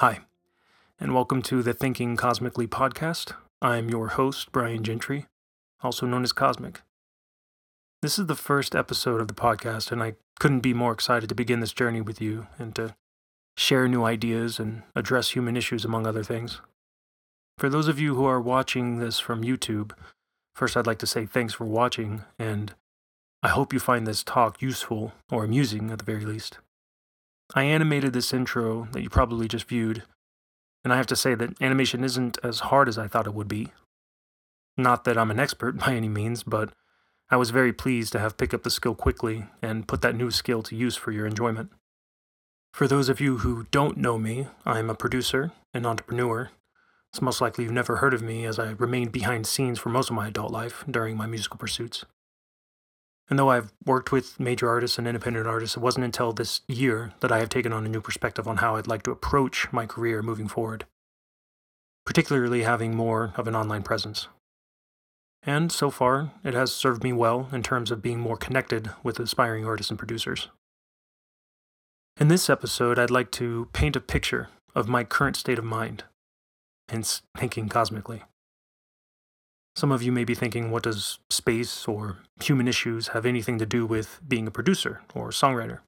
Hi, and welcome to the Thinking Cosmically podcast. I'm your host, Brian Gentry, also known as Cosmic. This is the first episode of the podcast, and I couldn't be more excited to begin this journey with you and to share new ideas and address human issues, among other things. For those of you who are watching this from YouTube, first I'd like to say thanks for watching, and I hope you find this talk useful or amusing at the very least. I animated this intro that you probably just viewed, and I have to say that animation isn't as hard as I thought it would be. Not that I'm an expert by any means, but I was very pleased to have picked up the skill quickly and put that new skill to use for your enjoyment. For those of you who don't know me, I'm a producer, an entrepreneur. It's most likely you've never heard of me as I remained behind scenes for most of my adult life during my musical pursuits. And though I've worked with major artists and independent artists, it wasn't until this year that I have taken on a new perspective on how I'd like to approach my career moving forward, particularly having more of an online presence. And so far, it has served me well in terms of being more connected with aspiring artists and producers. In this episode, I'd like to paint a picture of my current state of mind, hence thinking cosmically. Some of you may be thinking, what does space or human issues have anything to do with being a producer or songwriter?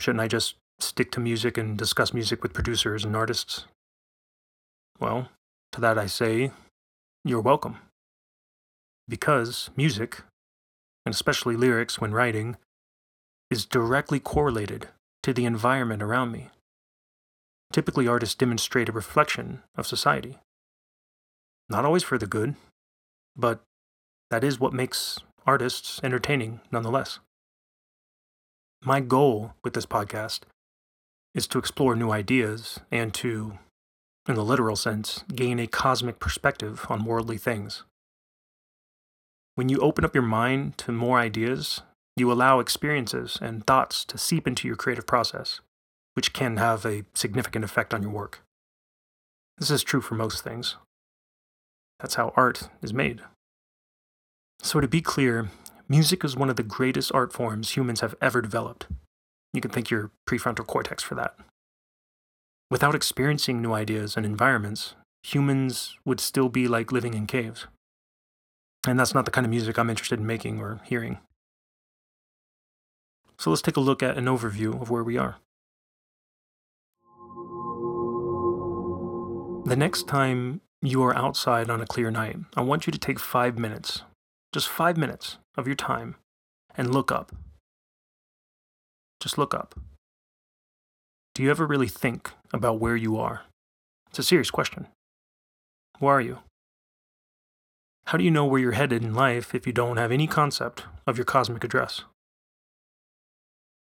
Shouldn't I just stick to music and discuss music with producers and artists? Well, to that I say, you're welcome. Because music, and especially lyrics when writing, is directly correlated to the environment around me. Typically, artists demonstrate a reflection of society. Not always for the good, but that is what makes artists entertaining nonetheless. My goal with this podcast is to explore new ideas and to, in the literal sense, gain a cosmic perspective on worldly things. When you open up your mind to more ideas, you allow experiences and thoughts to seep into your creative process, which can have a significant effect on your work. This is true for most things. That's how art is made. So, to be clear, music is one of the greatest art forms humans have ever developed. You can thank your prefrontal cortex for that. Without experiencing new ideas and environments, humans would still be like living in caves. And that's not the kind of music I'm interested in making or hearing. So let's take a look at an overview of where we are. The next time you are outside on a clear night, I want you to take five minutes, just five minutes of your time, and look up. Just look up. Do you ever really think about where you are? It's a serious question. Where are you? How do you know where you're headed in life if you don't have any concept of your cosmic address?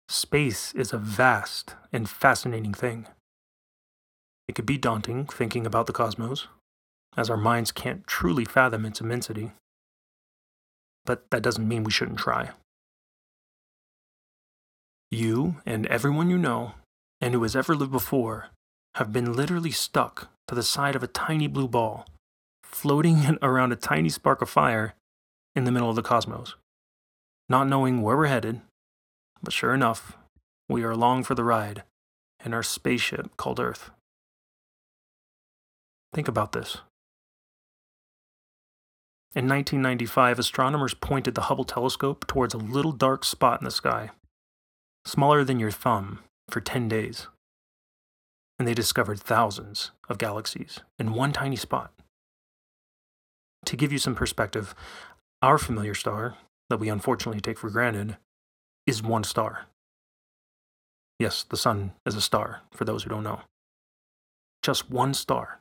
Space is a vast and fascinating thing. It could be daunting thinking about the cosmos, as our minds can't truly fathom its immensity. But that doesn't mean we shouldn't try. You and everyone you know, and who has ever lived before, have been literally stuck to the side of a tiny blue ball, floating around a tiny spark of fire in the middle of the cosmos, not knowing where we're headed. But sure enough, we are along for the ride in our spaceship called Earth. Think about this. In 1995, astronomers pointed the Hubble telescope towards a little dark spot in the sky, smaller than your thumb, for 10 days. And they discovered thousands of galaxies in one tiny spot. To give you some perspective, our familiar star, that we unfortunately take for granted, is one star. Yes, the sun is a star, for those who don't know. Just one star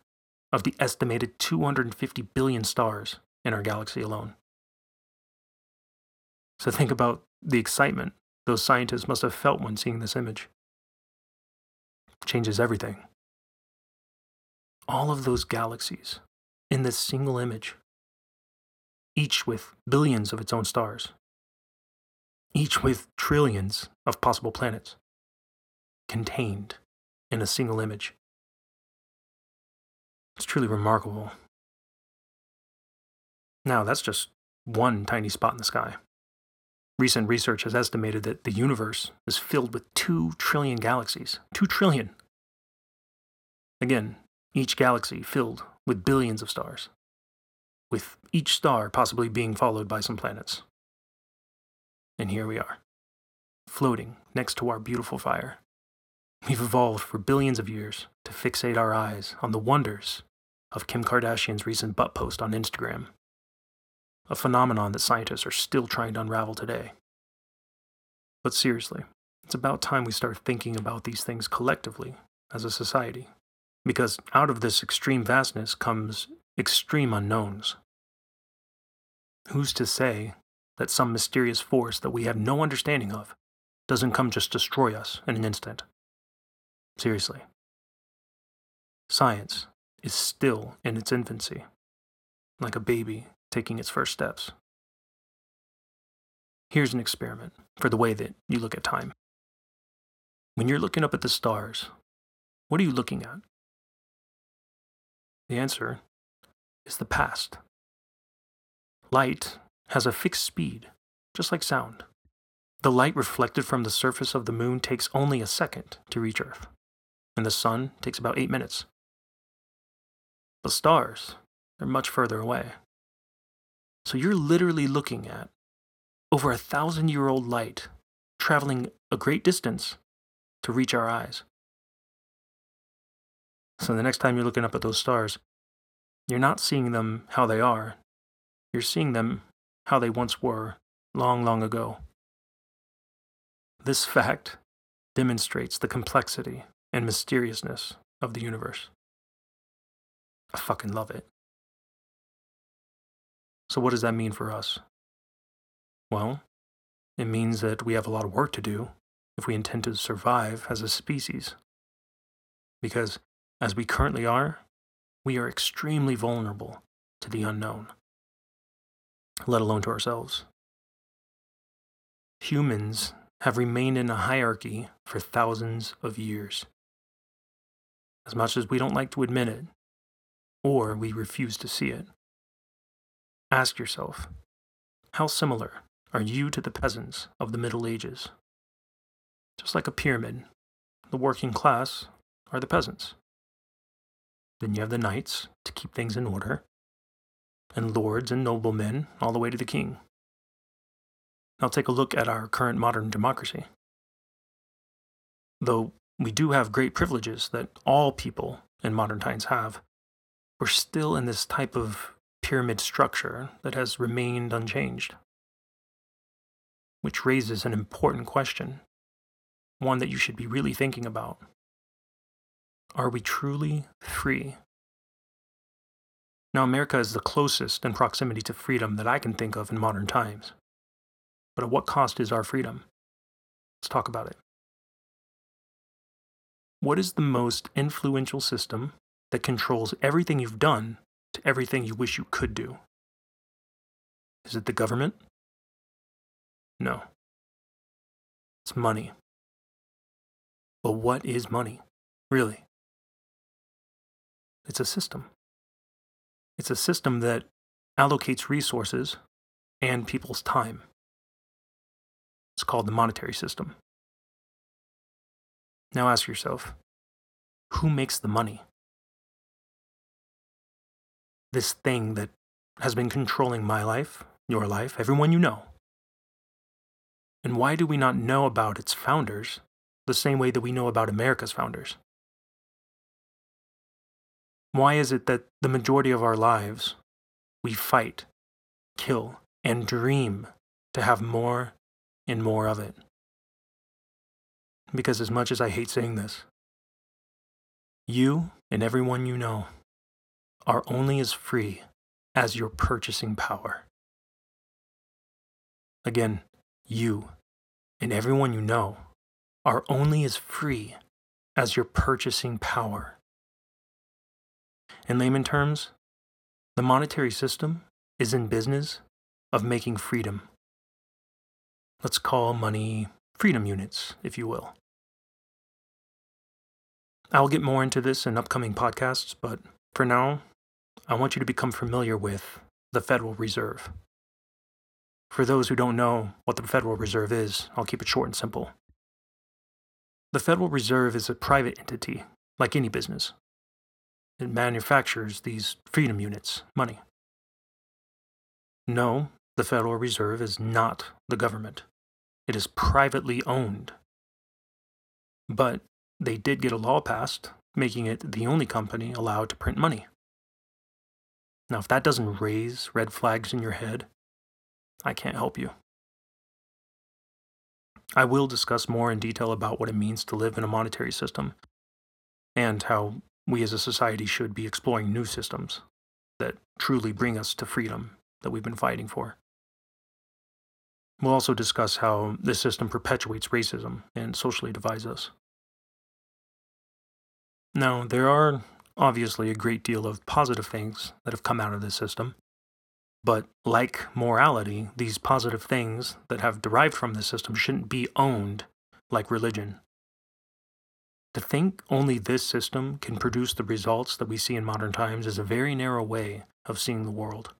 of the estimated 250 billion stars in our galaxy alone. So think about the excitement those scientists must have felt when seeing this image. changes everything. All of those galaxies in this single image, each with billions of its own stars, each with trillions of possible planets, contained in a single image. It's truly remarkable now, that's just one tiny spot in the sky. Recent research has estimated that the universe is filled with 2 trillion galaxies. 2 trillion. Again, each galaxy filled with billions of stars, with each star possibly being followed by some planets. And here we are, floating next to our beautiful fire. We've evolved for billions of years to fixate our eyes on the wonders of Kim Kardashian's recent butt post on Instagram, a phenomenon that scientists are still trying to unravel today. But seriously, it's about time we start thinking about these things collectively as a society, because out of this extreme vastness comes extreme unknowns. Who's to say that some mysterious force that we have no understanding of doesn't come just destroy us in an instant? Seriously. Science is still in its infancy, like a baby taking its first steps. Here's an experiment for the way that you look at time. When you're looking up at the stars, what are you looking at? The answer is the past. Light has a fixed speed, just like sound. The light reflected from the surface of the moon takes only a second to reach Earth, and the sun takes about eight minutes. The stars are much further away. So you're literally looking at over a thousand year old light traveling a great distance to reach our eyes. So the next time you're looking up at those stars, you're not seeing them how they are, you're seeing them how they once were long, long ago. This fact demonstrates the complexity and mysteriousness of the universe. I fucking love it. So, what does that mean for us? Well, it means that we have a lot of work to do if we intend to survive as a species. Because, as we currently are, we are extremely vulnerable to the unknown, let alone to ourselves. Humans have remained in a hierarchy for thousands of years. As much as we don't like to admit it, or we refuse to see it. Ask yourself how similar are you to the peasants of the Middle Ages? Just like a pyramid, the working class are the peasants. Then you have the knights to keep things in order, and lords and noblemen all the way to the king. Now take a look at our current modern democracy. Though we do have great privileges that all people in modern times have, we're still in this type of pyramid structure that has remained unchanged. Which raises an important question, one that you should be really thinking about. Are we truly free? Now, America is the closest in proximity to freedom that I can think of in modern times. But at what cost is our freedom? Let's talk about it. What is the most influential system that controls everything you've done to everything you wish you could do? Is it the government? No. It's money. But what is money, really? It's a system. It's a system that allocates resources and people's time. It's called the monetary system. Now ask yourself who makes the money? This thing that has been controlling my life, your life, everyone you know? And why do we not know about its founders the same way that we know about America's founders? Why is it that the majority of our lives we fight, kill, and dream to have more and more of it? Because as much as I hate saying this, you and everyone you know are only as free as your purchasing power. Again, you and everyone you know are only as free as your purchasing power. In layman terms, the monetary system is in business of making freedom. Let's call money freedom units, if you will. I'll get more into this in upcoming podcasts, but for now, I want you to become familiar with the Federal Reserve. For those who don't know what the Federal Reserve is, I'll keep it short and simple. The Federal Reserve is a private entity, like any business, it manufactures these freedom units, money. No, the Federal Reserve is not the government. It is privately owned. But they did get a law passed making it the only company allowed to print money. Now, if that doesn't raise red flags in your head, I can't help you. I will discuss more in detail about what it means to live in a monetary system and how we as a society should be exploring new systems that truly bring us to freedom that we've been fighting for. We'll also discuss how this system perpetuates racism and socially divides us. Now, there are obviously a great deal of positive things that have come out of this system. But like morality, these positive things that have derived from this system shouldn't be owned like religion. To think only this system can produce the results that we see in modern times is a very narrow way of seeing the world.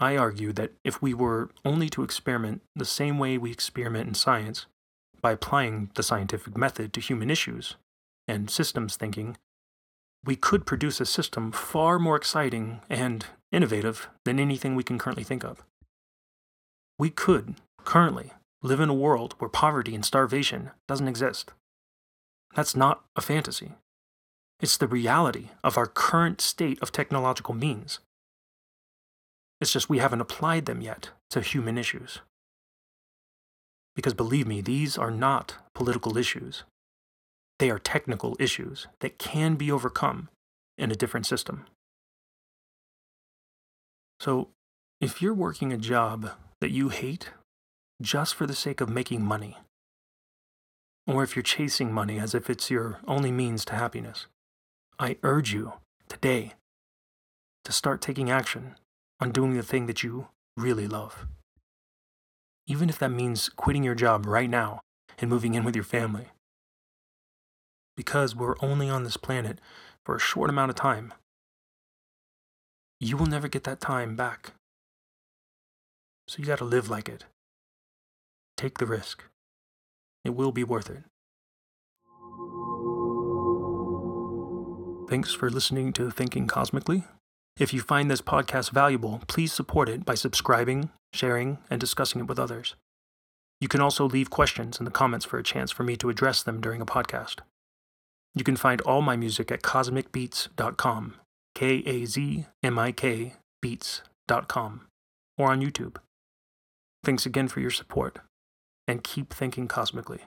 I argue that if we were only to experiment the same way we experiment in science, by applying the scientific method to human issues, and systems thinking, we could produce a system far more exciting and innovative than anything we can currently think of. We could, currently, live in a world where poverty and starvation doesn't exist. That's not a fantasy. It's the reality of our current state of technological means. It's just we haven't applied them yet to human issues. Because believe me, these are not political issues. They are technical issues that can be overcome in a different system. So, if you're working a job that you hate just for the sake of making money, or if you're chasing money as if it's your only means to happiness, I urge you today to start taking action on doing the thing that you really love. Even if that means quitting your job right now and moving in with your family because we're only on this planet for a short amount of time. You will never get that time back. So you got to live like it. Take the risk. It will be worth it. Thanks for listening to Thinking Cosmically. If you find this podcast valuable, please support it by subscribing, sharing, and discussing it with others. You can also leave questions in the comments for a chance for me to address them during a podcast. You can find all my music at kazmikbeats.com, K A Z M I K beats.com, or on YouTube. Thanks again for your support, and keep thinking cosmically.